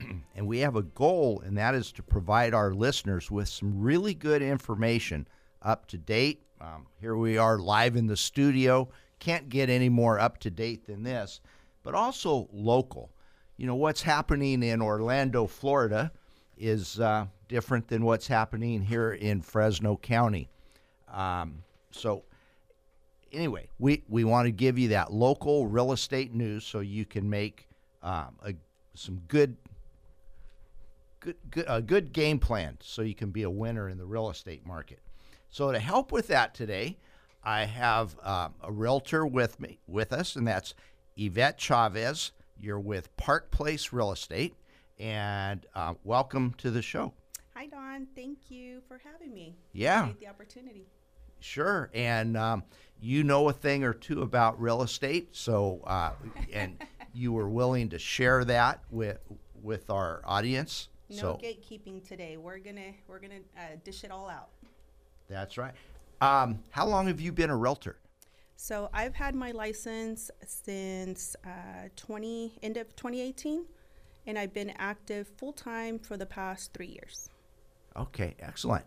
and we have a goal, and that is to provide our listeners with some really good information up to date. Um, here we are live in the studio. Can't get any more up to date than this, but also local. You know, what's happening in Orlando, Florida is uh, different than what's happening here in Fresno County. Um, so, anyway, we, we want to give you that local real estate news so you can make um, a, some good good, good, a good game plan so you can be a winner in the real estate market. So to help with that today, I have um, a realtor with me with us, and that's Yvette Chavez. You're with Park Place Real Estate, and uh, welcome to the show. Hi, Don. Thank you for having me. Yeah. Appreciate the opportunity. Sure, and um, you know a thing or two about real estate, so uh, and you were willing to share that with with our audience. No so gatekeeping today. We're gonna we're gonna uh, dish it all out. that's right. Um, how long have you been a realtor? So I've had my license since uh, 20 end of 2018, and I've been active full time for the past three years. Okay, excellent.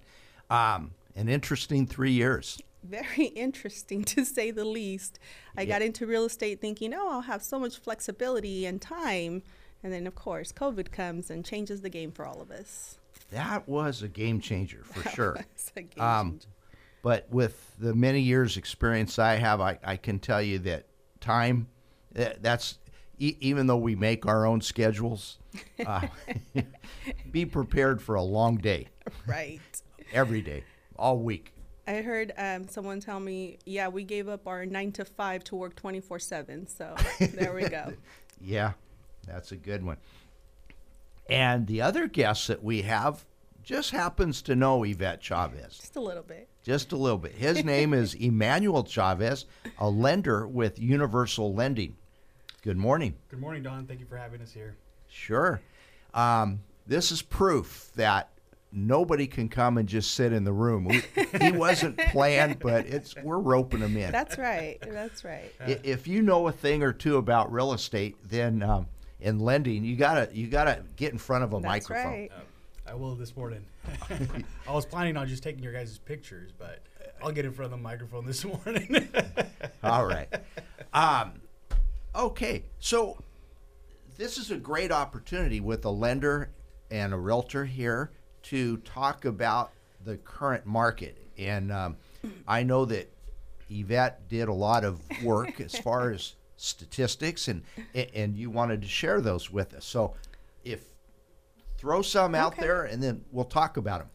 Um, an interesting three years. Very interesting to say the least. I got into real estate thinking, oh, I'll have so much flexibility and time. And then, of course, COVID comes and changes the game for all of us. That was a game changer for sure. A game Um, changer. But with the many years experience I have, I, I can tell you that time, eh, that's e- even though we make our own schedules, uh, be prepared for a long day right. every day, all week. I heard um, someone tell me, yeah, we gave up our nine to five to work 24 7. So there we go. Yeah, that's a good one. And the other guest that we have just happens to know Yvette Chavez. Just a little bit. Just a little bit. His name is Emmanuel Chavez, a lender with Universal Lending. Good morning. Good morning, Don. Thank you for having us here. Sure. Um, this is proof that nobody can come and just sit in the room. We, he wasn't planned, but it's we're roping him in. That's right. That's right. If you know a thing or two about real estate, then um, in lending, you gotta you gotta get in front of a That's microphone. right. Uh, I will this morning. I was planning on just taking your guys' pictures, but I'll get in front of the microphone this morning. All right. Um, okay. So this is a great opportunity with a lender and a realtor here to talk about the current market. And um, I know that Yvette did a lot of work as far as statistics, and and you wanted to share those with us. So if throw some out Okay. there, and then we'll talk about them.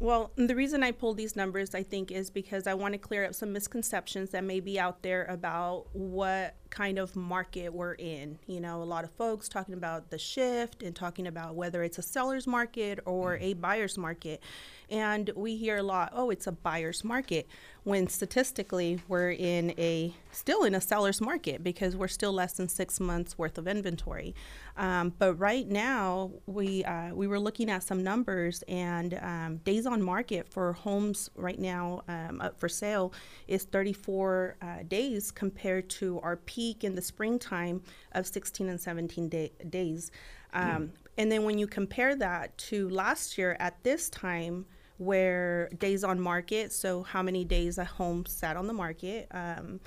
Well, the reason I pulled these numbers, I think, is because I want to clear up some misconceptions that may be out there about what kind of market we're in. You know, a lot of folks talking about the shift and talking about whether it's a seller's market or a buyer's market. And we hear a lot, oh, it's a buyer's market, when statistically we're in a still in a seller's market because we're still less than six months worth of inventory. Um, but right now, we uh, we were looking at some numbers, and um, days on market for homes right now um, up for sale is 34 uh, days compared to our peak in the springtime of 16 and 17 day- days. Um, And then when you compare that to last year at this time, where days on market, so how many days a home sat on the market, um,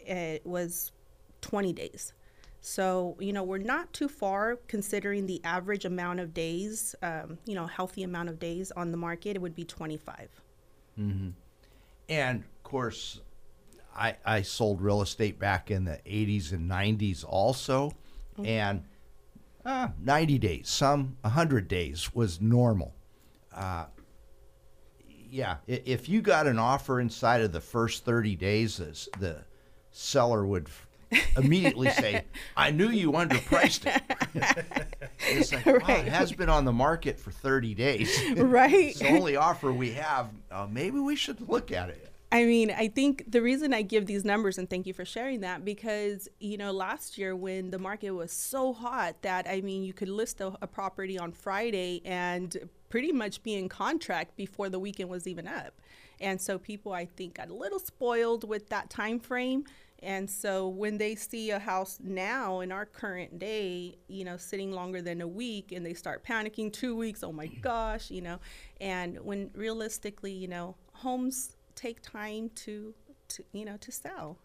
it was 20 days. So, you know, we're not too far considering the average amount of days, um, you know, healthy amount of days on the market, it would be 25. And of course, I, I sold real estate back in the 80s and 90s also. And uh, 90 days, some 100 days was normal. Uh, yeah, if you got an offer inside of the first 30 days, the seller would immediately say, "I knew you underpriced it." it's like, wow, Right. it has been on the market for 30 days. right. it's the only offer we have. Uh, maybe we should look at it. I mean, I think the reason I give these numbers, and thank you for sharing that, because, you know, last year when the market was so hot that, I mean, you could list a, a property on Friday and pretty much be in contract before the weekend was even up. And so people, I think, got a little spoiled with that time frame. And so when they see a house now in our current day, you know, sitting longer than a week and they start panicking two weeks, oh my gosh, you know, and when realistically, you know, homes take time to, to you know, to sell.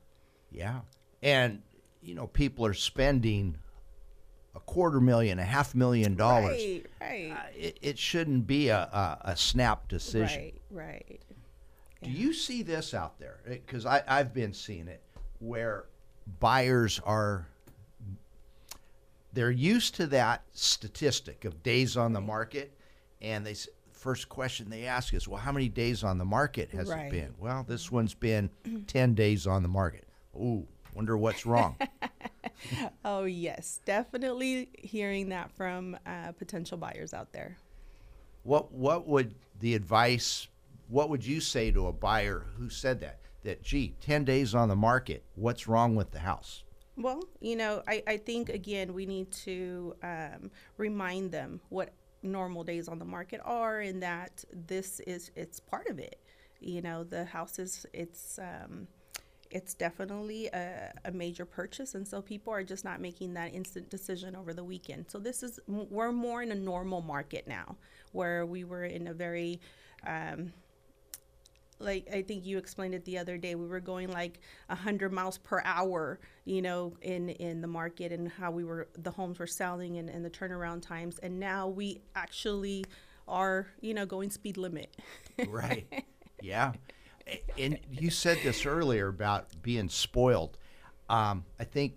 Yeah. And, you know, people are spending a quarter million, a half million dollars. Right, right, Uh, it, it shouldn't be a, a, a snap decision. right, right. Do you see this out there? Because I've been seeing it where buyers are they're used to that statistic of days on the market, and they first question they ask is, "Well, how many days on the market has Right. it been?" Well, this one's been ten days on the market. Ooh, wonder what's wrong. Oh yes, definitely hearing that from uh, potential buyers out there. what what would the advice? What would you say to a buyer who said that? That gee, ten days on the market. What's wrong with the house? Well, you know, I, I think again we need to um, remind them what normal days on the market are, and that this is it's part of it. You know, the house is it's um, it's definitely a, a major purchase, and so people are just not making that instant decision over the weekend. So this is we're more in a normal market now, where we were in a very um, like I think you explained it the other day. We were going like hundred miles per hour, you know, in in the market and how we were the homes were selling and, and the turnaround times. And now we actually are, you know, going speed limit. right. Yeah. And you said this earlier about being spoiled. Um, I think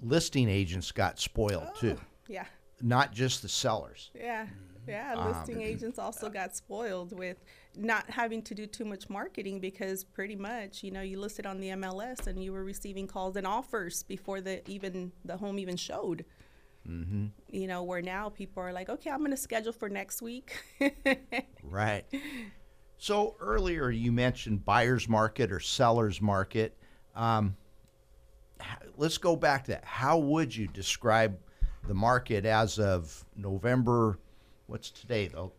listing agents got spoiled oh, too, yeah. not just the sellers. Yeah. Mm-hmm. Yeah, um, listing agents also uh, got spoiled with not having to do too much marketing because pretty much, you know, you listed on the MLS and you were receiving calls and offers before the even the home even showed. Mm-hmm. You know, where now people are like, okay, I'm going to schedule for next week. Right. So earlier you mentioned buyer's market or seller's market. Um, let's go back to that. How would you describe the market as of November? What's today? though?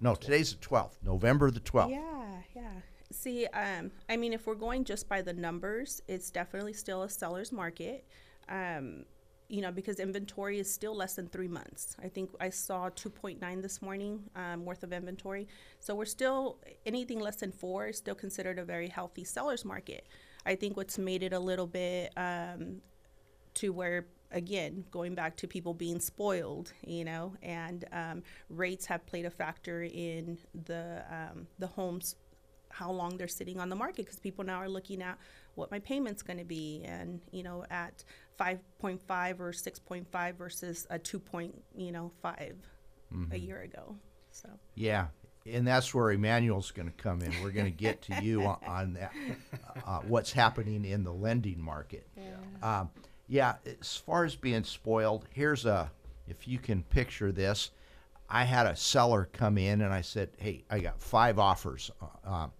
No, today's the 12th, November the 12th. Yeah, yeah. See, um, I mean, if we're going just by the numbers, it's definitely still a seller's market. Um, you know, because inventory is still less than three months. I think I saw 2.9 this morning um, worth of inventory. So we're still anything less than four is still considered a very healthy seller's market. I think what's made it a little bit um, to where again going back to people being spoiled you know and um, rates have played a factor in the um, the homes how long they're sitting on the market because people now are looking at what my payment's going to be and you know at 5.5 or 6.5 versus a 2 point you know 5 a year ago so Yeah, and that's where Emmanuel's going to come in. We're going to get to you on, on that, uh, what's happening in the lending market. Yeah. Um, yeah, as far as being spoiled, here's a, if you can picture this, I had a seller come in and I said, hey, I got five offers. Uh, um,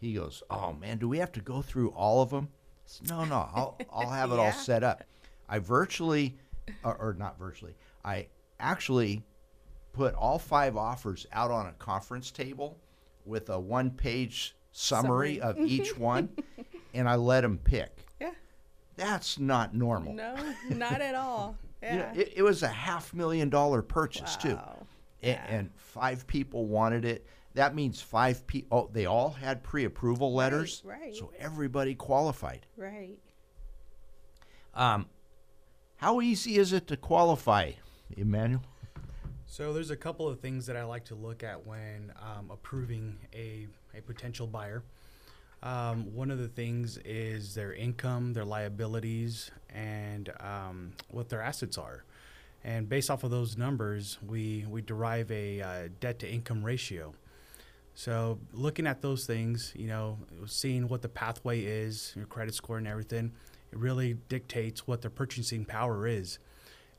he goes, oh man, do we have to go through all of them? Said, no, no, I'll, I'll have it all set up. I virtually, or, or not virtually, I actually put all five offers out on a conference table with a one page summary, Summary. of each one, and I let them pick. Yeah That's not normal. no not at all You yeah know, it, it was a half million dollar purchase too, Wow. and, and five people wanted it. That means five people. Oh, they all had pre-approval letters, right. so everybody qualified. right Um, how easy is it to qualify, Emmanuel? So there's a couple of things that I like to look at when um, approving a, a potential buyer. Um, one of the things is their income, their liabilities, and um, what their assets are. And based off of those numbers, we, we derive a uh, debt to income ratio. So looking at those things, you know, seeing what the pathway is, your credit score and everything, it really dictates what their purchasing power is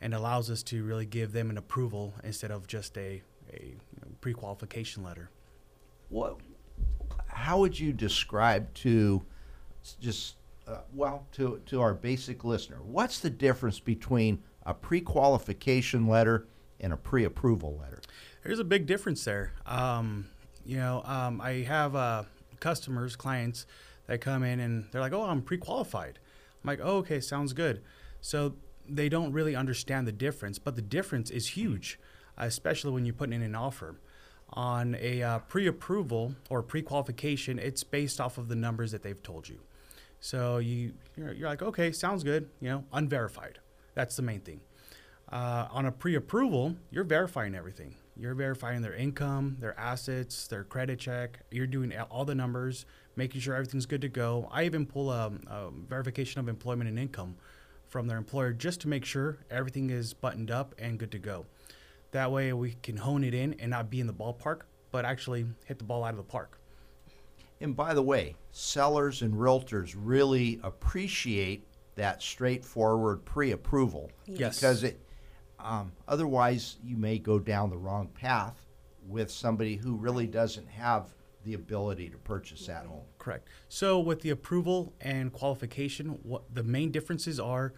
and allows us to really give them an approval instead of just a, a you know, pre-qualification letter. What? How would you describe to just uh, well to to our basic listener? What's the difference between a pre-qualification letter and a pre-approval letter? There's a big difference there. Um, you know, um, I have uh, customers, clients that come in and they're like, "Oh, I'm pre-qualified." I'm like, "Oh, okay, sounds good." So they don't really understand the difference, but the difference is huge, especially when you're putting in an offer. On a uh, pre-approval or pre-qualification, it's based off of the numbers that they've told you. So you you're, you're like, "Okay, sounds good." You know, unverified. That's the main thing. Uh, on a pre-approval, you're verifying everything. You're verifying their income, their assets, their credit check. You're doing all the numbers, making sure everything's good to go. I even pull a, a verification of employment and income from their employer just to make sure everything is buttoned up and good to go. That way, we can hone it in and not be in the ballpark, but actually hit the ball out of the park. And by the way, sellers and realtors really appreciate that straightforward pre-approval Yes. because it um, otherwise you may go down the wrong path with somebody who really doesn't have the ability to purchase that home. Correct. So with the approval and qualification, what the main differences are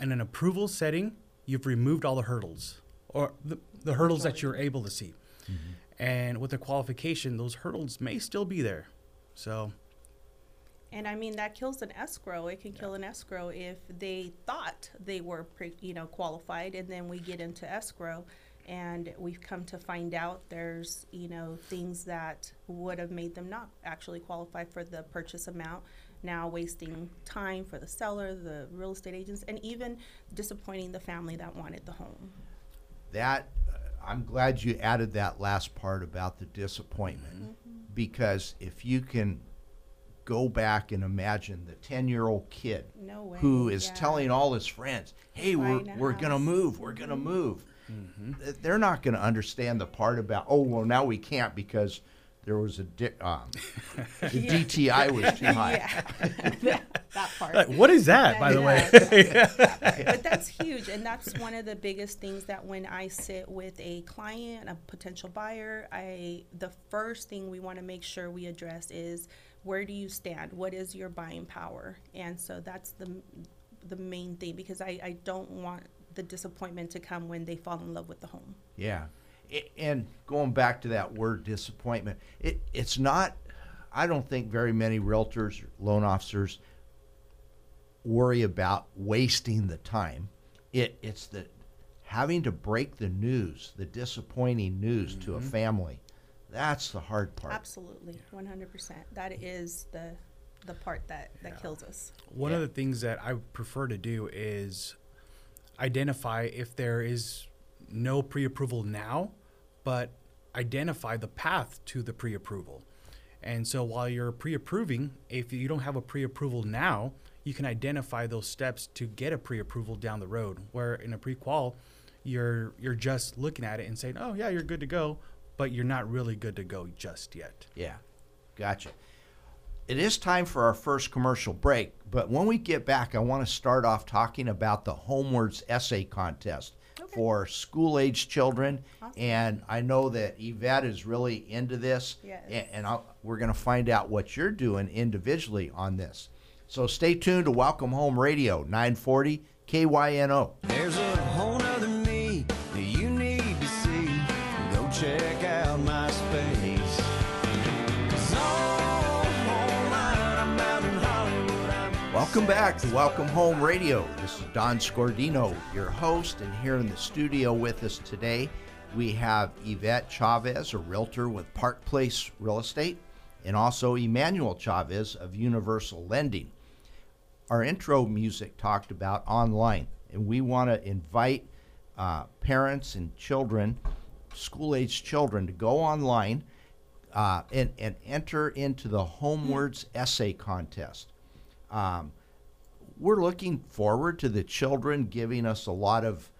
in an approval setting, you've removed all the hurdles or the, the hurdles that you're able to see. Mm-hmm. And with the qualification, those hurdles may still be there. So And I mean that kills an escrow. It can kill an escrow if they thought they were, pre, you know, qualified, and then we get into escrow, and we've come to find out there's, you know, things that would have made them not actually qualify for the purchase amount. Now wasting time for the seller, the real estate agents, and even disappointing the family that wanted the home. That uh, I'm glad you added that last part about the disappointment because if you can go back and imagine the 10-year-old kid No way. who is yeah. telling all his friends, "Hey, we're Buying we're going to move. We're going to move." Th- They're not going to understand the part about, "Oh, well, now we can't because there was a di- um, the DTI was too high." Yeah, that part. Like, what is that, by the way? but that's huge and that's one of the biggest things that when i sit with a client a potential buyer i the first thing we want to make sure we address is where do you stand what is your buying power and so that's the the main thing because i i don't want the disappointment to come when they fall in love with the home Yeah. I- And going back to that word disappointment, it, it's not, I don't think very many realtors, loan officers worry about wasting the time. It, it's the having to break the news, the disappointing news to a mm-hmm. family. That's the hard part. absolutely 100% that is the the part that that kills us One Yeah. of the things that I prefer to do is identify if there is no pre approval now, but identify the path to the pre approval. And so while you're pre approving, if you don't have a pre approval now, you can identify those steps to get a pre approval down the road. Where in a pre qual, you're you're just looking at it and saying, Oh yeah, you're good to go, but you're not really good to go just yet. Yeah, gotcha. It is time for our first commercial break, but when we get back, I want to start off talking about the Homewards Essay Contest for school age children. And I know that Yvette is really into this, Yes. a- and I'll, we're going to find out what you're doing individually on this. So stay tuned to Welcome Home Radio, 940 KYNO. There's a whole nother me that you need to see. Go check out my space. 'Cause online, I'm out in Hollywood. I'm Welcome back to Welcome Home Radio. This is Don Scordino, your host, and here in the studio with us today, we have Yvette Chavez, a realtor with Park Place Real Estate, and also Emmanuel Chavez of Universal Lending. Our intro music talked about online, and we want to invite uh, parents and children, school age children, to go online uh, and, and enter into the Homewards Essay Contest. Um, we're looking forward to the children giving us a lot of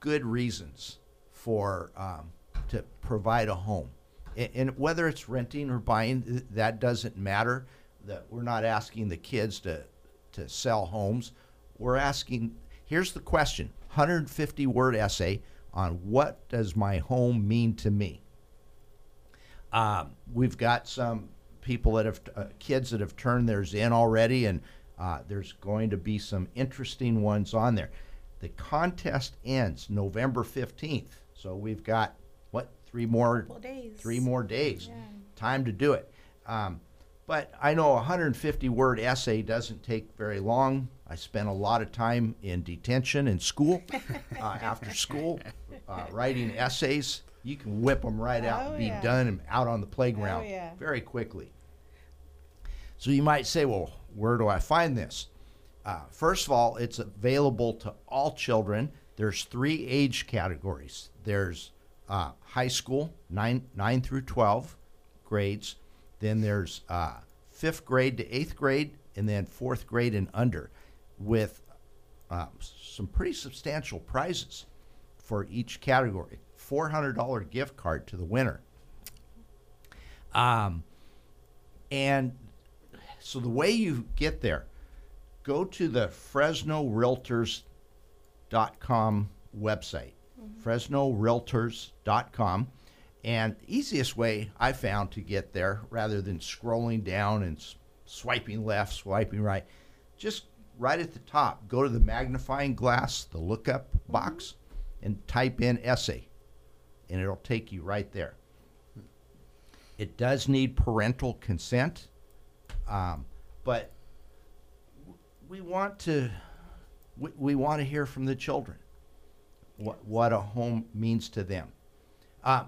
good reasons for um, to provide a home, and, and whether it's renting or buying, that doesn't matter. That we're not asking the kids to to sell homes. We're asking. Here's the question: 150 word essay on what does my home mean to me. Um, we've got some people that have uh, kids that have turned theirs in already, and uh, there's going to be some interesting ones on there. The contest ends November 15th, so we've got what three more days. three more days Yeah. time to do it. Um, but I know a 150 word essay doesn't take very long. I spent a lot of time in detention in school, uh, after school, uh, writing essays. You can whip them right out Oh, and be yeah. done and out on the playground Oh, yeah. very quickly. So you might say, well, where do I find this? Uh, first of all, it's available to all children. There's three age categories. There's uh, high school, nine nine through twelve grades. Then there's uh, fifth grade to eighth grade, and then fourth grade and under, with uh, some pretty substantial prizes for each category. Four hundred dollar gift card to the winner. Um, and so the way you get there, go to the FresnoRealtors.com website, FresnoRealtors.com. And easiest way I found to get there, rather than scrolling down and s- swiping left, swiping right, just right at the top, go to the magnifying glass, the lookup box, and type in essay, and it'll take you right there. It does need parental consent, um, but we want to we, we want to hear from the children what what a home means to them. Uh,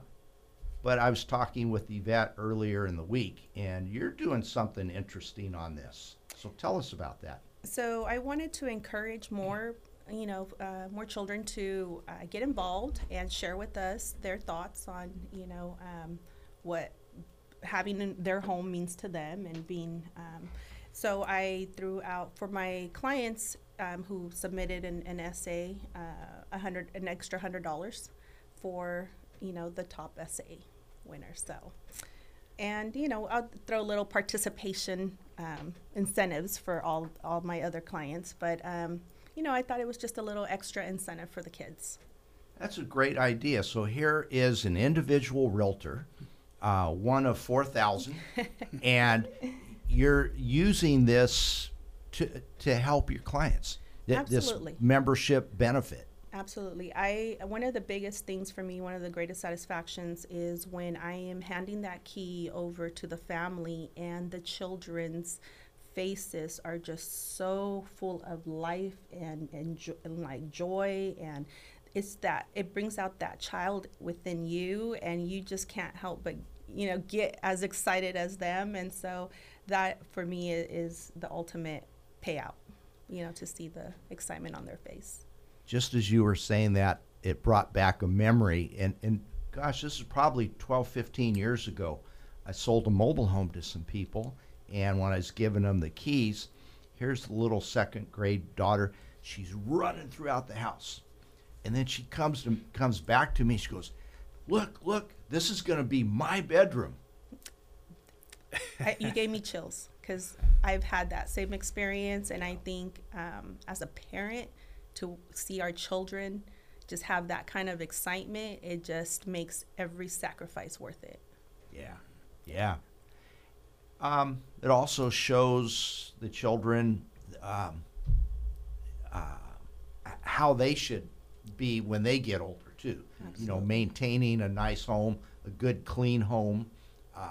but I was talking with Yvette earlier in the week, and you're doing something interesting on this. So tell us about that. So I wanted to encourage more, you know, uh, more children to uh, get involved and share with us their thoughts on, you know, um, what having their home means to them and being. Um, so I threw out for my clients um, who submitted an, an essay, uh, a hundred, an extra hundred dollars for, you know, the top essay winner. So and you know i'll throw a little participation um, incentives for all all my other clients but um, you know i thought it was just a little extra incentive for the kids That's a great idea. So here is an individual realtor, uh, one of 4,000, and you're using this to, to help your clients. Th- Absolutely. This membership benefit. Absolutely. I one of the biggest things for me one of the greatest satisfactions is when i am handing that key over to the family and the children's faces are just so full of life and, and, jo- and like joy and it's that it brings out that child within you and you just can't help but you know get as excited as them. And so that for me is the ultimate payout you know to see the excitement on their face Just as you were saying that, it brought back a memory. And, and gosh, this is probably 12, 15 years ago. I sold a mobile home to some people, and when I was giving them the keys, here's the little second grade daughter. She's running throughout the house. And then she comes to comes back to me. She goes, "Look, look, this is going to be my bedroom." I, you gave me chills because I've had that same experience, and I think um, as a parent, to see our children just have that kind of excitement, it just makes every sacrifice worth it. Yeah, yeah. Um, it also shows the children um, uh, how they should be when they get older too. Absolutely. You know, maintaining a nice home, a good, clean home, uh,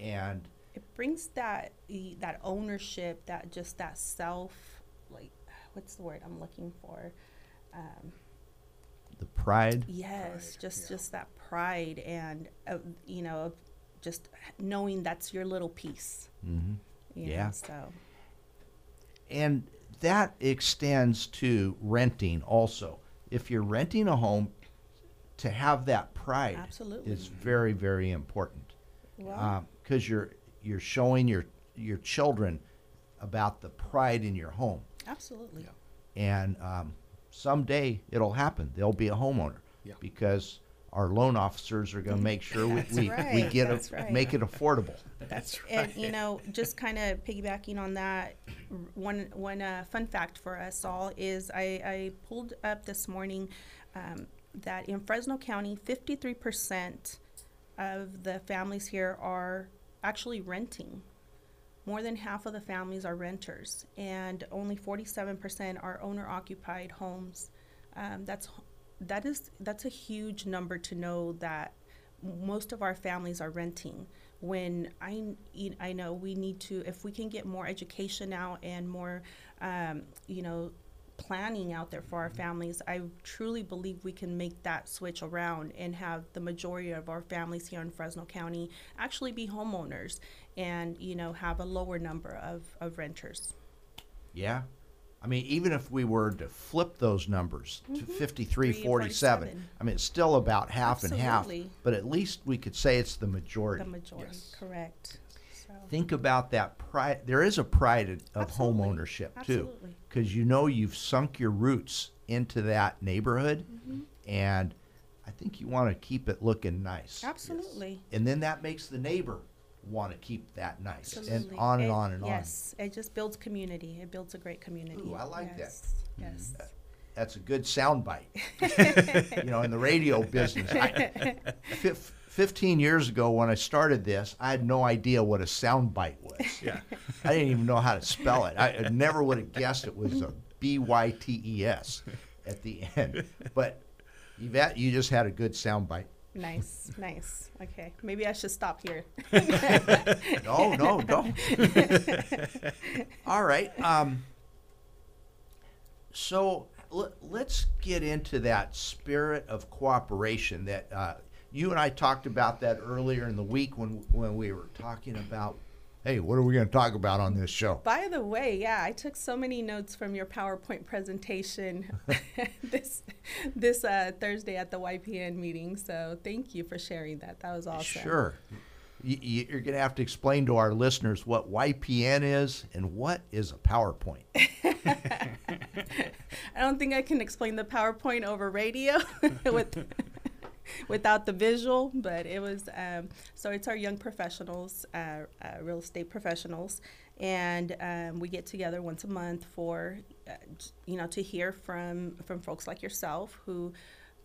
and It brings that that ownership, that just that self, what's the word I'm looking for? Um, the pride. Yes, just just that pride and uh, you know, just knowing that's your little piece. hmm You Yeah. Know, so and that extends to renting also. If you're renting a home, to have that pride Absolutely. is very, very important. well, because you're you're showing your your children about the pride in your home, absolutely. and um, someday it'll happen. They'll be a homeowner Yeah. because our loan officers are going to make sure we, That's we, we right, get that's a, right. make it affordable. That's right. And you know, just kind of piggybacking on that, r- one one uh, fun fact for us all is I, I pulled up this morning um, that in Fresno County, fifty three percent of the families here are actually renting. More than half of the families are renters, and only forty seven percent are owner occupied homes. Um, that's that is that's a huge number to know that most of our families are renting when I, I know we need to if we can get more education out and more um, you know planning out there for our families i truly believe we can make that switch around and have the majority of our families here in fresno county actually be homeowners and you know have a lower number of, of renters Yeah. I mean, even if we were to flip those numbers to mm-hmm. 53 47, 47. I mean, it's still about half and half, but at least we could say it's the majority. the majority Yes. correct Think about that pride. There is a pride of- of home Absolutely. ownership, too, because you know you've sunk your roots into that neighborhood, Mm-hmm. and I think you want to keep it looking nice. absolutely And then that makes the neighbor want to keep that nice, and on and It- on and on. Yes, it just builds community. It builds a great community. Ooh, I like that. yes, Yes. That's a good sound bite. you know, in the radio business. I, 15 years ago, when I started this, I had no idea what a sound bite was. Yeah. I didn't even know how to spell it. I, I never would have guessed it was a B Y T E S at the end. But Yvette, you just had a good sound bite. Nice, nice. Okay, maybe I should stop here. No, no, don't. All right. Um, so l- let's get into that spirit of cooperation that uh, you and I talked about that earlier in the week when when we were talking about. Hey, what are we going to talk about on this show? By the way, yeah, I took so many notes from your PowerPoint presentation this this uh, Thursday at the YPN meeting. So thank you for sharing that. That was awesome. Sure. Y- y- You're going to have to explain to our listeners what YPN is and what is a PowerPoint. I don't think I can explain the PowerPoint over radio with without the visual, but it was um, so it's our young professionals, uh, uh, real estate professionals, and um, we get together once a month for uh, you know to hear from from folks like yourself who.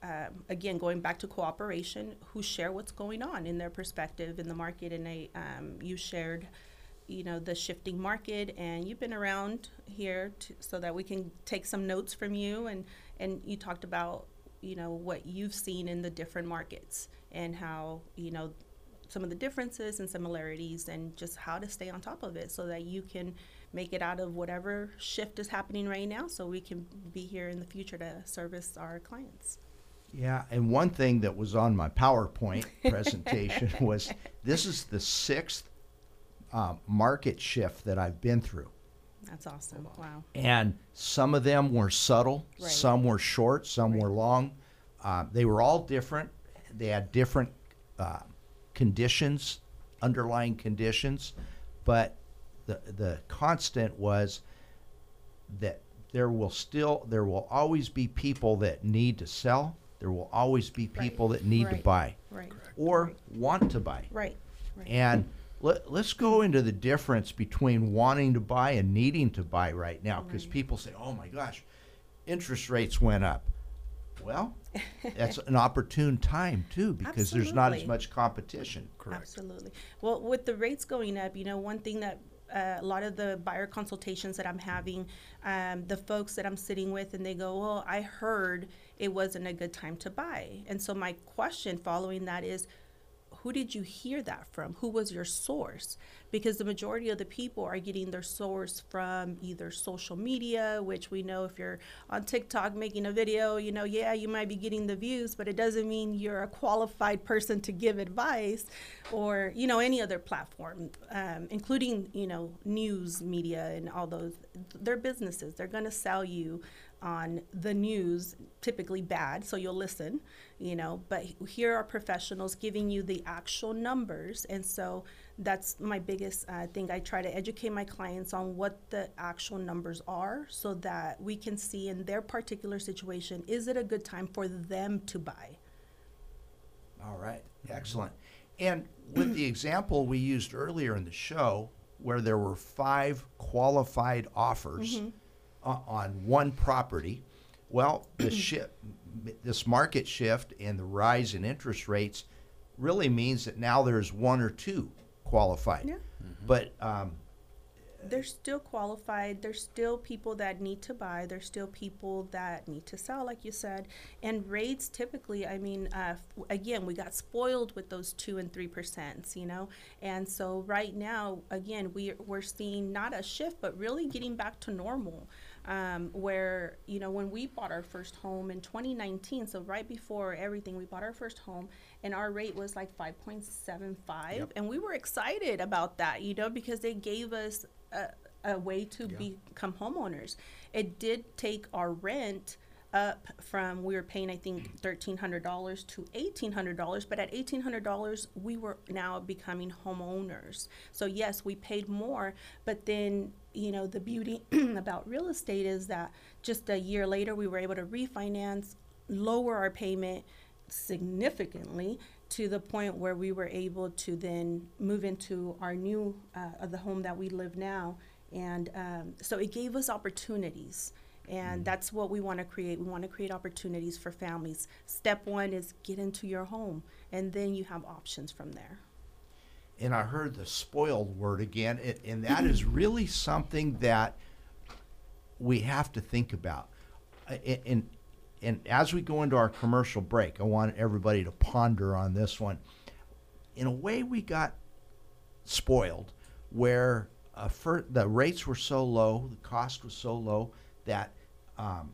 Um, again, going back to cooperation, who share what's going on in their perspective in the market, and I, um, you shared you know the shifting market and you've been around here to, so that we can take some notes from you and and you talked about you know what you've seen in the different markets and how you know some of the differences and similarities and just how to stay on top of it so that you can make it out of whatever shift is happening right now so we can be here in the future to service our clients Yeah, and one thing that was on my PowerPoint presentation was this is the sixth uh, market shift that I've been through. That's awesome wow And some of them were subtle, Right. some were short, some Right. were long. Uh, they were all different. They had different uh, conditions, underlying conditions, but the the constant was that there will still there will always be people that need to sell. There will always be Right. people that need to Right. buy right or want to buy. right right And let, let's go into the difference between wanting to buy and needing to buy right now because Right. people say, oh my gosh, interest rates went up. Well, that's an opportune time too because there's not as much competition. Correct. Absolutely. Well, with the rates going up, you know, one thing that uh, a lot of the buyer consultations that I'm having, um, the folks that I'm sitting with, and they go, Well, I heard it wasn't a good time to buy. And so, my question following that is, who did you hear that from? Who was your source? Because the majority of the people are getting their source from either social media, which we know if you're on TikTok making a video, you know, yeah, you might be getting the views, but it doesn't mean you're a qualified person to give advice or, you know, any other platform, um, including, you know, news media and all those. They're businesses. They're going to sell you on the news, typically bad, so you'll listen, you know. But here are professionals giving you the actual numbers, and so that's my biggest uh, thing. I try to educate my clients on what the actual numbers are, so that we can see in their particular situation is it a good time for them to buy. All right, excellent. And with the example we used earlier in the show, where there were five qualified offers o- on one property, well, the shift, this market shift and the rise in interest rates really means that now there's one or two qualified. Yeah. But um, they're still qualified. There's still people that need to buy. There's still people that need to sell, like you said. And rates typically, I mean, uh, f- again, we got spoiled with those two and three percent, you know. And so right now, again, we we're seeing not a shift, but really getting back to normal. Um, where you know when we bought our first home in 2019, so right before everything, we bought our first home, and our rate was like 5.75, and we were excited about that, you know, because they gave us a, a way to become homeowners. It did take our rent up from we were paying I think thirteen hundred dollars to eighteen hundred dollars, but at eighteen hundred dollars we were now becoming homeowners. So yes, we paid more, but then you know the beauty about real estate is that just a year later we were able to refinance, lower our payment significantly to the point where we were able to then move into our new uh, the home that we live now and um, so it gave us opportunities and that's what we want to create we want to create opportunities for families step one is get into your home and then you have options from there and I heard the spoiled word again, and, and that is really something that we have to think about. And, and as we go into our commercial break, I want everybody to ponder on this one. In a way, we got spoiled where uh, the rates were so low, the cost was so low that um,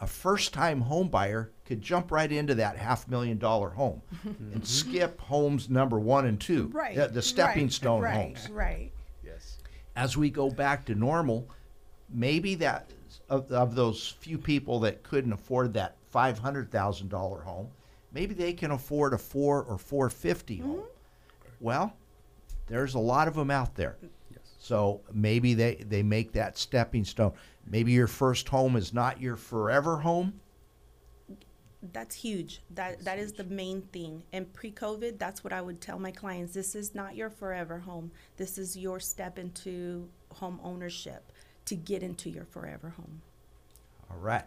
a first-time home buyer could jump right into that half million dollar home and skip homes number one and two, the, the stepping stone homes. right Yes. As we go back to normal, maybe that of, of those few people that couldn't afford that five hundred thousand dollar home, maybe they can afford a four or four fifty home. Well, there's a lot of them out there. Yes. So maybe they, they make that stepping stone. Maybe your first home is not your forever home. that's huge that that is the main thing and pre-covid that's what i would tell my clients this is not your forever home this is your step into home ownership to get into your forever home All right.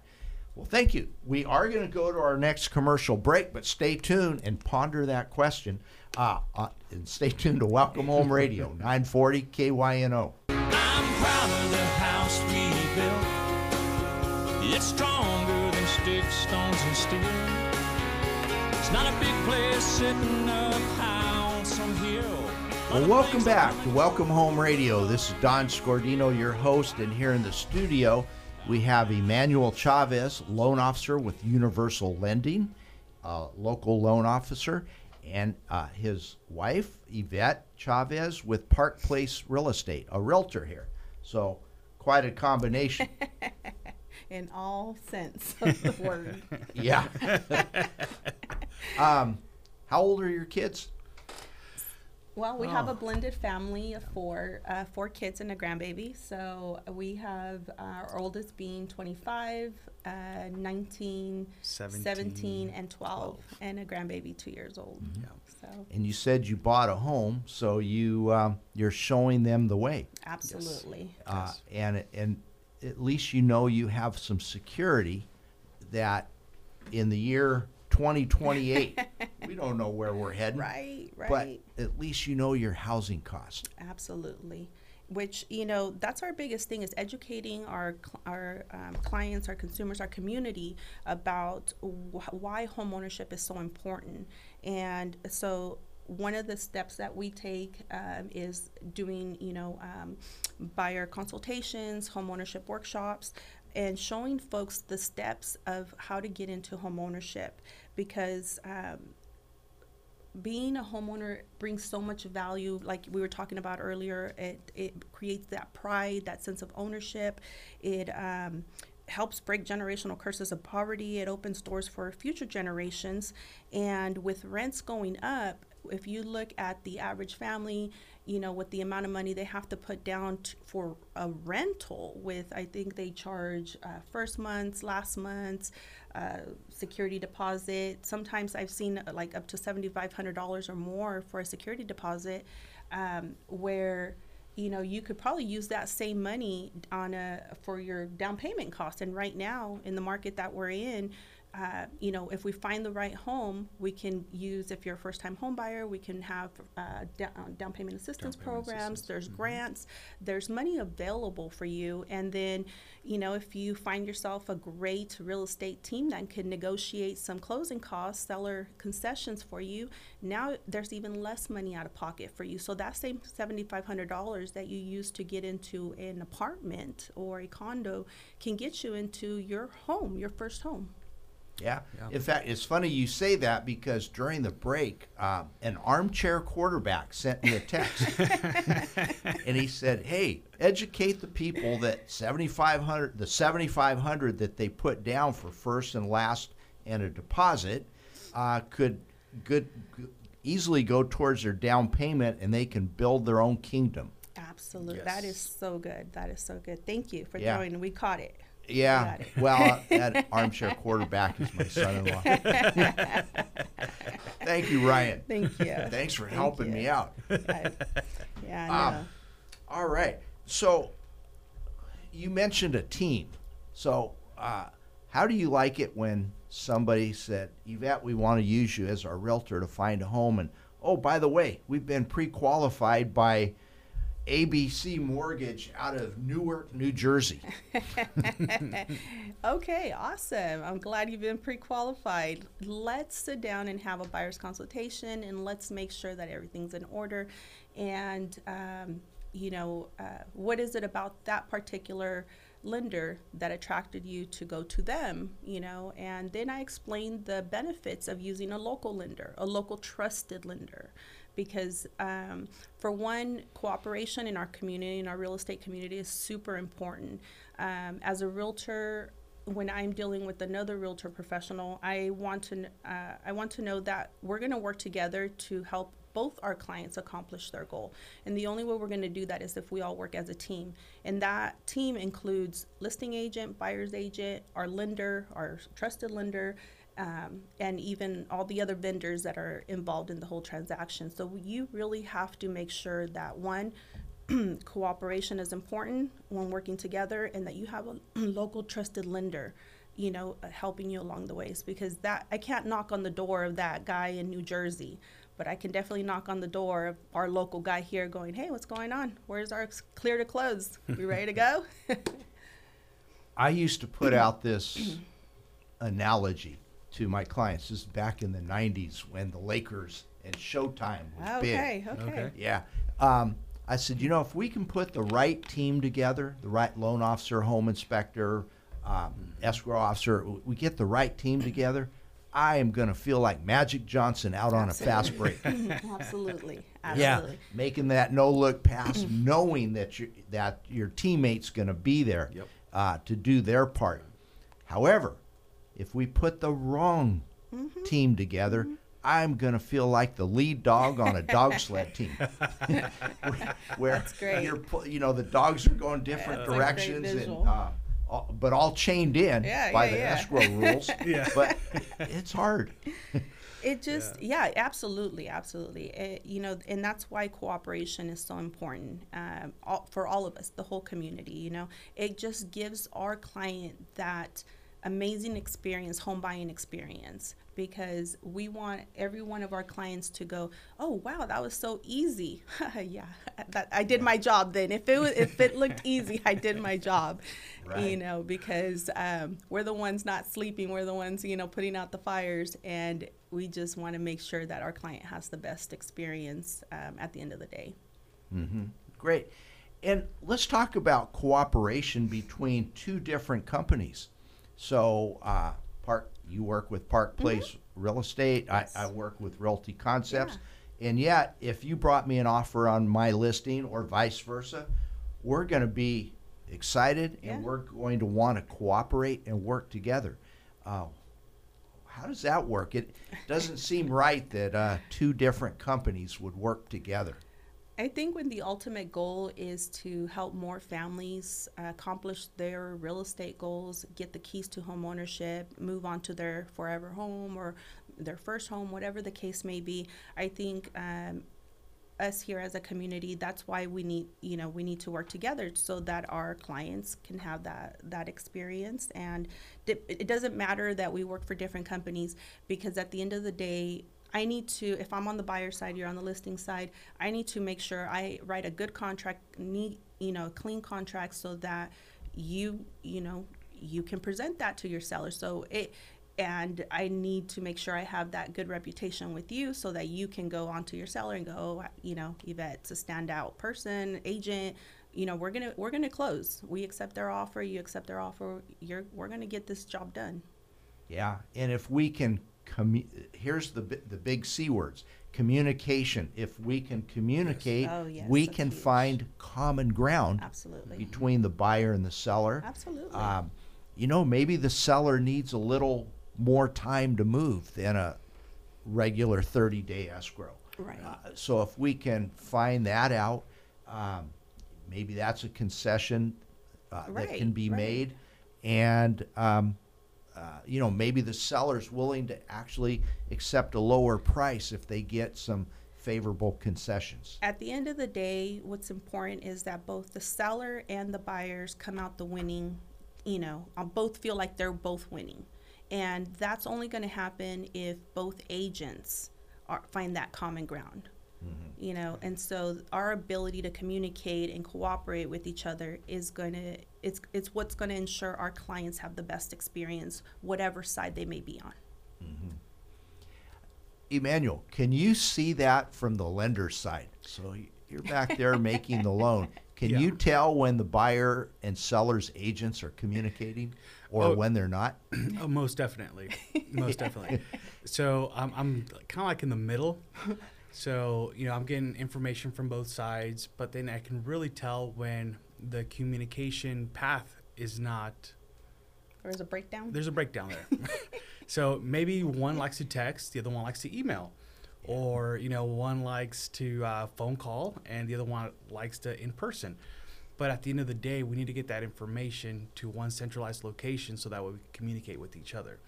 Well, thank you. We are going to go to our next commercial break, but stay tuned and ponder that question. Uh, uh, and stay tuned to Welcome Home Radio, 940 KYNO. Place sitting up high on some hill. Well, welcome back to Welcome Home Radio. This is Don Scordino, your host, and here in the studio we have Emmanuel Chavez, loan officer with Universal Lending, uh, local loan officer, and uh, his wife Yvette Chavez with Park Place Real Estate, a realtor here. So, quite a combination. in all sense of the word yeah. um, how old are your kids? Well, we have a blended family of four, uh, four kids and a grandbaby. So we have our oldest being 25, uh, 19, 17, 17, and 12, and a grandbaby two years old. Yeah. So And you said you bought a home, so you um, you're showing them the way. absolutely. uh, and and at least you know you have some security that in the year 2028 we don't know where we're heading Right, right. but at least you know your housing cost Absolutely. Which you know, that's our biggest thing is educating our our um, clients, our consumers, our community about wh- why homeownership is so important. And so, one of the steps that we take um, is doing, you know, um, buyer consultations, homeownership workshops, and showing folks the steps of how to get into homeownership. Because. Um, being a homeowner brings so much value like we were talking about earlier it, it creates that pride that sense of ownership. It um, helps break generational curses of poverty. It opens doors for future generations. And with rents going up if you look at the average family you know, with the amount of money they have to put down t- for a rental, with I think they charge uh, first month's, last month's, uh, security deposit. Sometimes I've seen uh, like up to seventy five hundred dollars or more for a security deposit, um, where you know you could probably use that same money on a for your down payment cost. And right now in the market that we're in, uh, you know, if we find the right home, we can use, if you're a first time home buyer, we can have uh, down, uh, down payment assistance Down payment programs, assistance, there's mhm. grants, there's money available for you. And then, you know, if you find yourself a great real estate team that can negotiate some closing costs, seller concessions for you, now there's even less money out of pocket for you. So that same $7,500 that you used to get into an apartment or a condo can get you into your home, your first home. Yeah. Yeah. In fact, it's funny you say that because during the break, um, an armchair quarterback sent me a text, and he said, "Hey, educate the people that seventy five hundred, the seventy five hundred that they put down for first and last and a deposit, uh, could good easily go towards their down payment, and they can build their own kingdom." Absolutely. That is so good. That is so good. Thank you for Yeah. throwing. We caught it. Yeah. Well, that armchair quarterback is my son-in-law. Thank you, Ryan. Thank you. Thanks for Thank helping you. me out. I- yeah, I Um. All right. So you mentioned a team. So uh, how do you like it when somebody said, Yvette, we want to use you as our realtor to find a home? And oh, by the way, we've been pre qualified by ABC Mortgage out of Newark, New Jersey. Okay, awesome. I'm glad you've been pre-qualified. Let's sit down and have a buyer's consultation, and let's make sure that everything's in order. And um, you know, uh, what is it about that particular lender that attracted you to go to them? You know, and then I explained the benefits of using a local lender, a local trusted lender. Because um, for one, cooperation in our community, in our real estate community, is super important. Um, as a realtor, when I'm dealing with another realtor professional, I want to uh, I want to know that we're going to work together to help both our clients accomplish their goal. And the only way we're going to do that is if we all work as a team. And that team includes listing agent, buyer's agent, our lender, our trusted lender, um, and even all the other vendors that are involved in the whole transaction. So you really have to make sure that one, cooperation is important when working together and that you have a local trusted lender you know uh, helping you along the ways because that i can't knock on the door of that guy in new jersey but i can definitely knock on the door of our local guy here going hey what's going on? Where's our clear to close? We ready to go? I used to put out this analogy to my clients. This is back in the 90s when the Lakers and Showtime was big. okay okay, Okay. Yeah. Um, I said, you know, if we can put the right team together, the right loan officer, home inspector, um, escrow officer, w- we get the right team together, I am going to feel like Magic Johnson out on a fast break. absolutely absolutely Yeah, making that no look pass, knowing that your that your teammate's going to be there Yep. uh, to do their part. However, if we put the wrong Mm-hmm. team together, I'm going to feel like the lead dog on a dog sled team. where where That's great. You're, you know, the dogs are going different That's directions, and uh, all, but all chained in Yeah, by yeah, the yeah. escrow rules. Yeah. But it's hard. It just, yeah, absolutely, absolutely. It, you know, and that's why cooperation is so important um, all, for all of us, the whole community. You know, it just gives our client that amazing experience, home buying experience, because we want every one of our clients to go, oh wow, that was so easy. yeah, that I did my job. Then, if it was, if it looked easy, I did my job. You know, because um, we're the ones not sleeping. We're the ones, you know, putting out the fires, and we just want to make sure that our client has the best experience um, at the end of the day. Mm-hmm. Great. And let's talk about cooperation between two different companies. So, uh, Park, you work with Park Place Real Estate. Mm-hmm. Yes. I, I work with Realty Concepts. And yet, if you brought me an offer on my listing or vice versa, we're going to be excited and we're going to want to cooperate and work together. Uh, how does that work? It doesn't seem right that uh, two different companies would work together. I think when the ultimate goal is to help more families uh, accomplish their real estate goals, get the keys to home ownership, move on to their forever home or their first home, whatever the case may be, I think um, us here as a community, that's why we need, you know, we need to work together so that our clients can have that that experience. And it doesn't matter that we work for different companies because at the end of the day, I need to, if I'm on the buyer side, you're on the listing side, I need to make sure I write a good contract, you know, clean contract so that you, you know, you can present that to your seller. So it, and I need to make sure I have that good reputation with you so that you can go on to your seller and go, oh, you know, Yvette's a standout person, agent. You know, we're gonna we're gonna close. We accept their offer. You accept their offer. You're we're gonna get this job done. Yeah, and if we can commu- here's the bi- the big C words communication. If we can communicate, Oh, yes, we that's can huge. find common ground Absolutely. between the buyer and the seller. Absolutely. Um, you know, maybe the seller needs a little more time to move than a regular 30 day escrow. Right. Uh, so if we can find that out, um, maybe that's a concession uh, that can be right. made. And, um, uh, you know, maybe the seller's willing to actually accept a lower price if they get some favorable concessions. At the end of the day, what's important is that both the seller and the buyers come out the winning, you know, uh, both feel like they're both winning. And that's only going to happen if both agents are, find that common ground. Mm-hmm. You know, and so our ability to communicate and cooperate with each other is going to it's it's what's going to ensure our clients have the best experience whatever side they may be on. Mm-hmm. Emmanuel, can you see that from the lender side? So you're back there making the loan. Can Yeah. you tell when the buyer and seller's agents are communicating or Oh. when they're not? Oh, most definitely, most definitely. So um, I'm I'm kind of like in the middle. So you know I'm getting information from both sides, but then I can really tell when the communication path is not. There's a breakdown. There's a breakdown there. so maybe one likes to text, the other one likes to email, or you know one likes to uh, phone call, and the other one likes to in person. But at the end of the day, we need to get that information to one centralized location so that way we communicate with each other.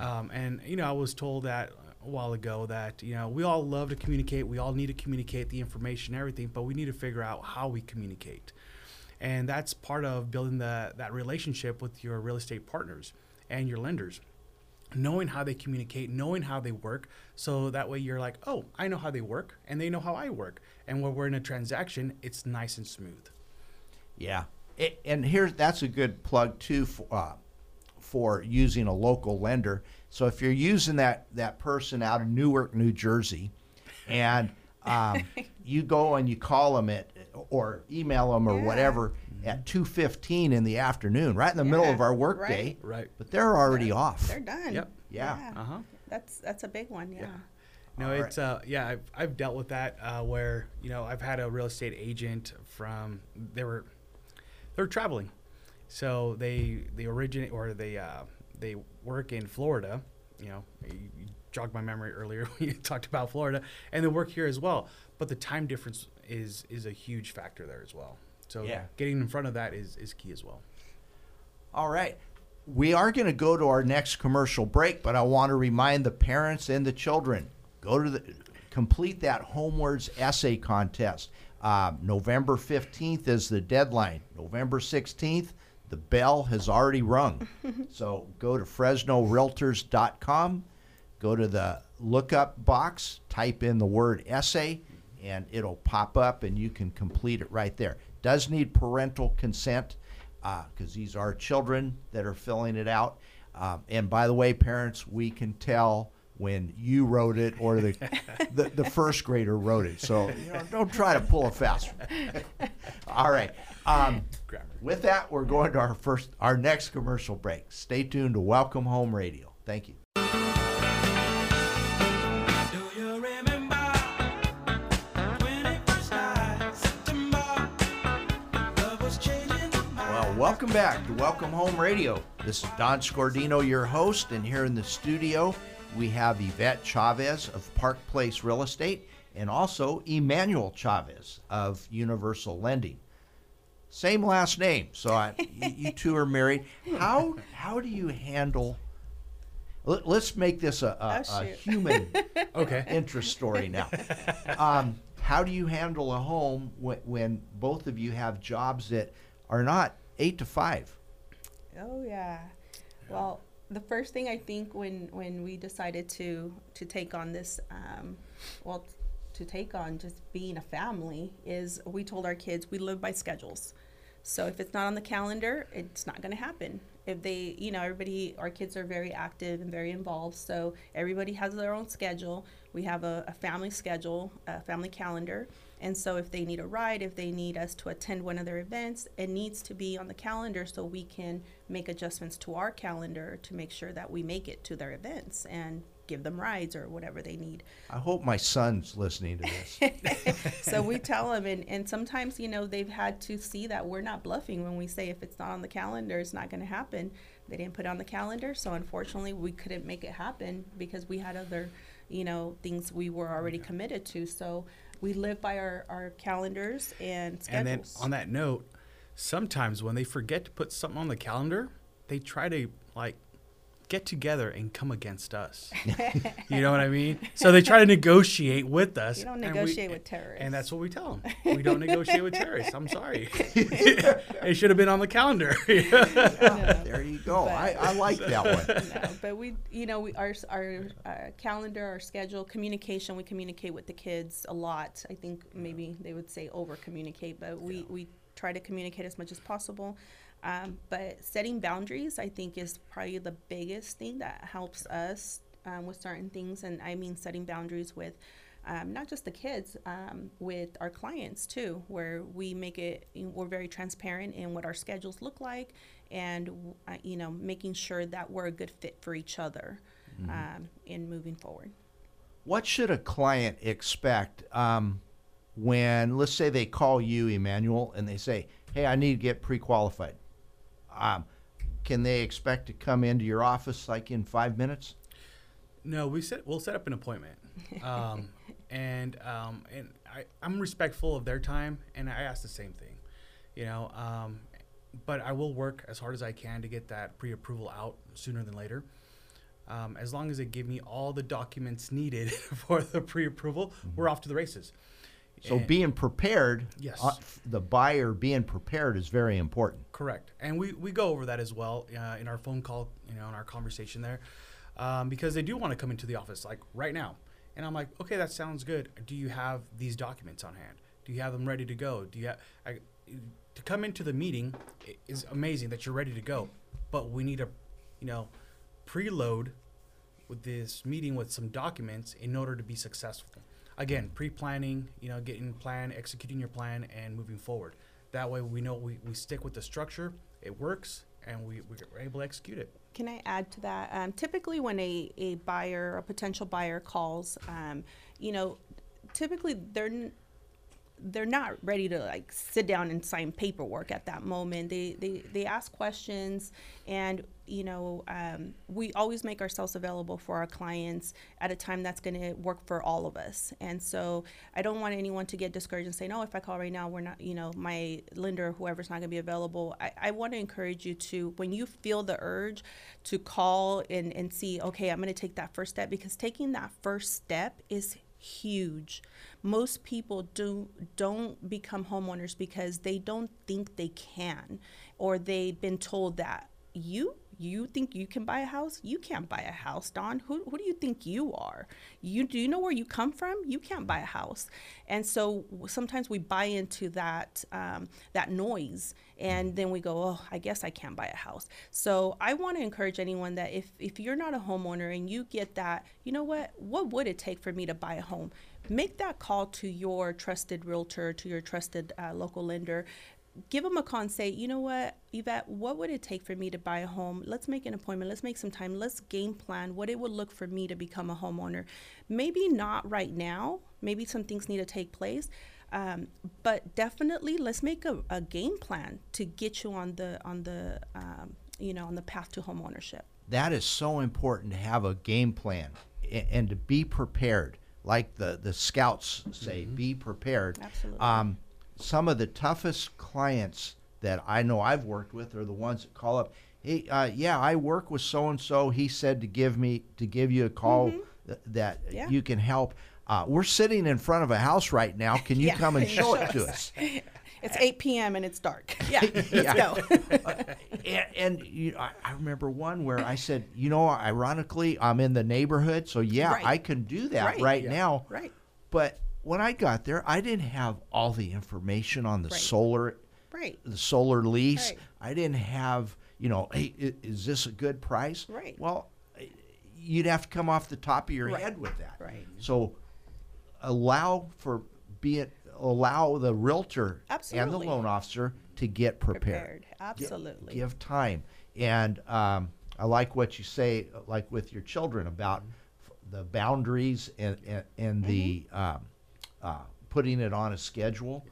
Um, and you know, I was told that a while ago that you know we all love to communicate. We all need to communicate the information, everything, but we need to figure out how we communicate, and that's part of building the that relationship with your real estate partners and your lenders. Knowing how they communicate, knowing how they work, so that way you're like, oh, I know how they work, and they know how I work, and when we're in a transaction, it's nice and smooth. Yeah. A- And here's that's a good plug too for, uh, for using a local lender. So if you're using that that person out of Newark, New Jersey, and um, you go and you call them at or email them or Yeah. whatever at 2:15 in the afternoon, right in the middle of our workday, right. Right. but they're already off. They're done. Yep. Yeah. Uh huh. That's that's a big one. Yeah. No, All right. it's uh yeah, I've I've dealt with that uh, where you know I've had a real estate agent from they were they were traveling, so they they originate or they uh, they work in Florida. You know, you, jogged my memory earlier when you talked about Florida, and they work here as well. But the time difference is is a huge factor there as well. So Yeah. getting in front of that is is key as well. All right. We are going to go to our next commercial break, but I want to remind the parents and the children go to the complete that homewards essay contest. Um, November 15th is the deadline. November 16th, the bell has already rung. so go to FresnoRealtors.com, go to the lookup box, type in the word essay, and it'll pop up and you can complete it right there. Does need parental consent because these are children that are filling it out. Um, and by the way, parents, we can tell when you wrote it or the, the, the first grader wrote it. So you know, don't try to pull a fast one. All right. Um, Grammar. With that, we're going to our first, our next commercial break. Stay tuned to Welcome Home Radio. Thank you. Do you remember when it first died? September, love was changing my Well, welcome back to Welcome Home Radio. This is Don Scordino, your host, and here in the studio we have Yvette Chavez of Park Place Real Estate and also Emmanuel Chavez of Universal Lending. Same last name, so I, you, two are married. How how do you handle? Let, us make this a, a, Oh, a human Okay. interest story now. Um, how do you handle a home when, when both of you have jobs that are not eight to five? Oh yeah. Well, the first thing I think when when we decided to to take on this, um, well, to take on just being a family is we told our kids we live by schedules. So if it's not on the calendar, it's not going to happen. If they, you know, everybody, our kids are very active and very involved. So everybody has their own schedule. We have a, a family schedule, a family calendar. And so if they need a ride, if they need us to attend one of their events, it needs to be on the calendar so we can make adjustments to our calendar to make sure that we make it to their events and give them rides or whatever they need. I hope my son's listening to this. so we tell them, and, and sometimes, you know, they've had to see that we're not bluffing when we say if it's not on the calendar, it's not going to happen. They didn't put it on the calendar, so unfortunately, we couldn't make it happen because we had other, you know, things we were already committed to. So we live by our, our calendars and schedules. And then on that note, sometimes when they forget to put something on the calendar, they try to like get together and come against us. you know what I mean? So they try to negotiate with us. You don't and we- negotiate with terrorists. And that's what we tell them. We don't negotiate with terrorists. I'm sorry. it should have been on the calendar. No. There you go. I, I like that one. no, but we, you know, we our our uh, calendar, our schedule, communication. We communicate with the kids a lot. I think maybe they would say over communicate, but we we try to communicate as much as possible. Um, but setting boundaries, I think, is probably the biggest thing that helps us um, with certain things, and I mean setting boundaries with. Um, not just the kids, um, with our clients too, where we make it, we're very transparent in what our schedules look like, and uh, you know, making sure that we're a good fit for each other um, in moving forward. What should a client expect um, when, let's say, they call you, Emmanuel, and they say, "Hey, I need to get pre-qualified." Um, can they expect to come into your office like in five minutes? No, we set we'll set up an appointment, um, and um, and I, I'm respectful of their time, and I ask the same thing, you know. Um, but I will work as hard as I can to get that pre-approval out sooner than later. Um, as long as they give me all the documents needed for the pre-approval, we're off to the races. So And- being prepared, Yes. uh, the buyer being prepared is very important. Correct, and we, we go over that as well uh, in our phone call, you know, in our conversation there, um, because they do want to come into the office like right now, and I'm like, okay, that sounds good. Do you have these documents on hand? Do you have them ready to go? Do you have I, to come into the meeting is amazing that you're ready to go, but we need to, you know, preload with this meeting with some documents in order to be successful. Again, pre-planning, you know, getting plan, executing your plan, and moving forward. That way, we know we, we stick with the structure, it works, and we, we're able to execute it. Can I add to that? Um, typically, when a, a buyer, a potential buyer calls, um, you know, typically they're they're not ready to like sit down and sign paperwork at that moment. They they, they ask questions, and you know, um, we always make ourselves available for our clients at a time that's going to work for all of us. And so, I don't want anyone to get discouraged and say, no, if I call right now, we're not, you know, my lender, or whoever's not going to be available. I, I want to encourage you to, when you feel the urge to call and, and see, okay, I'm going to take that first step because taking that first step is huge. Most people do don't become homeowners because they don't think they can or they've been told that you you think you can buy a house? You can't buy a house, Don. Who, who do you think you are? You do you know where you come from? You can't buy a house, and so sometimes we buy into that um, that noise, and then we go, oh, I guess I can't buy a house. So I want to encourage anyone that if if you're not a homeowner and you get that, you know what? What would it take for me to buy a home? Make that call to your trusted realtor, to your trusted uh, local lender give them a call and say, you know what, Yvette, what would it take for me to buy a home? Let's make an appointment. Let's make some time. Let's game plan what it would look for me to become a homeowner. Maybe not right now. Maybe some things need to take place. Um, but definitely, let's make a, a game plan to get you on the on the um, you know on the path to home ownership. That is so important to have a game plan a- and to be prepared. like the the scouts say, be prepared. Absolutely. Um, some of the toughest clients that I know I've worked with are the ones that call up. Hey, uh, yeah, I work with so and so. He said to give me to give you a call th- that Mm-hmm. Yeah. you can help. Uh, we're sitting in front of a house right now. Can you Yeah. come and show it to us? It's 8 p.m. and it's dark. Yeah, let's Yeah. go. and, and you know, I, I remember one where I said, you know, ironically, I'm in the neighborhood, so yeah, Right. I can do that right, Right. Now. right, But when I got there, I didn't have all the information on the Right. solar, right, the solar lease. Right. I didn't have, you know, hey, is this a good price? Right. Well, you'd have to come off the top of your Right. head with that. Right. So allow for being allow the realtor and the loan officer to get prepared. prepared. Absolutely. give time. And um, I like what you say, like with your children, about f- the boundaries and, and, and the um, uh, putting it on a schedule,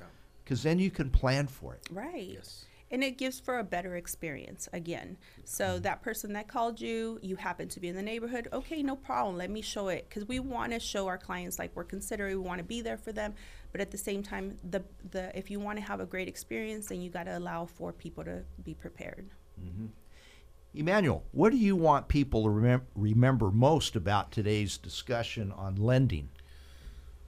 because then you can plan for it. Right. Yes. And it gives for a better experience again. So that person that called you, you happen to be in the neighborhood. Okay, no problem. Let me show it because we want to show our clients like we're considerate. We want to be there for them, but at the same time, the the if you want to have a great experience, then you got to allow for people to be prepared. Emmanuel, what do you want people to remem- remember most about today's discussion on lending?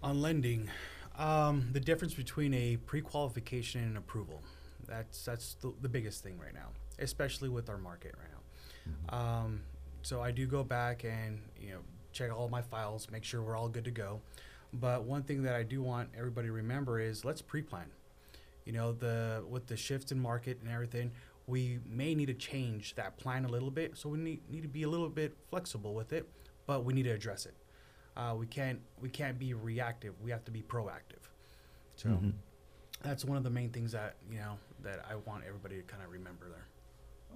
On lending, um, the difference between a pre-qualification and approval. That's that's the, the biggest thing right now, especially with our market right now. Um, so I do go back and you know check all my files, make sure we're all good to go. But one thing that I do want everybody to remember is let's pre-plan. You know the with the shift in market and everything, we may need to change that plan a little bit. So we need need to be a little bit flexible with it, but we need to address it. Uh, we can't we can't be reactive. We have to be proactive. So that's one of the main things that you know that I want everybody to kind of remember there.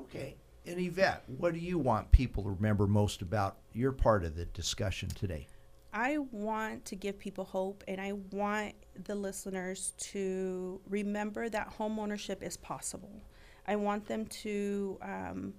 Okay. And Yvette, what do you want people to remember most about your part of the discussion today? I want to give people hope and I want the listeners to remember that home ownership is possible. I want them to um,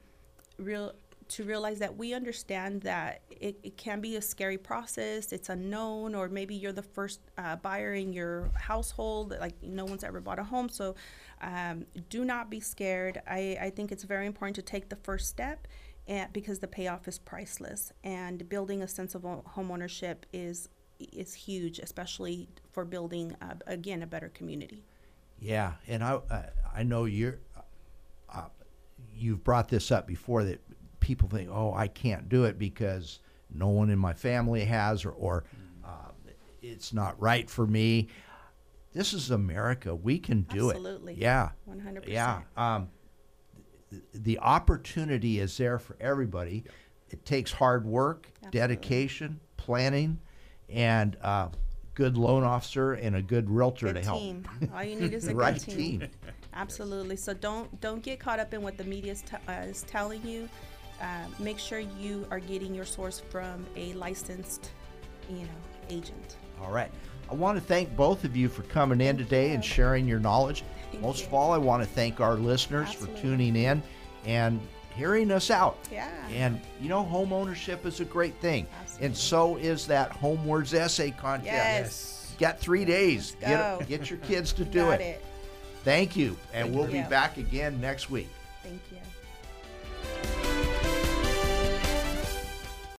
real to realize that we understand that it, it can be a scary process. It's unknown, or maybe you're the first uh, buyer in your household. Like no one's ever bought a home, so um, do not be scared. I, I think it's very important to take the first step, and because the payoff is priceless, and building a sense of home ownership is is huge, especially for building uh, again a better community. Yeah, and I uh, I know you're uh, you've brought this up before that people think, oh, I can't do it because no one in my family has, or or uh, it's not right for me. This is America. We can do Absolutely. it. Yeah. 100%. Yeah. Um, th- the opportunity is there for everybody. It takes hard work, Absolutely. dedication, planning, and uh, good loan officer and a good realtor Good to help. team. All you need is a The good right team. team. Absolutely. So don't don't get caught up in what the media is, t- uh, is telling you. Uh, make sure you are getting your source from a licensed, you know, agent. All right. I want to thank both of you for coming in today and sharing your knowledge. Thank Most you. of all, I want to thank our listeners Absolutely. for tuning in and hearing us out. Yeah. And you know, home ownership is a great thing. Absolutely. And so is that Home Words essay contest. Yes. You got three days. Let's Get, go. get your kids to You do got it. it. Thank you. And Thank we'll be back again next week. Thank you.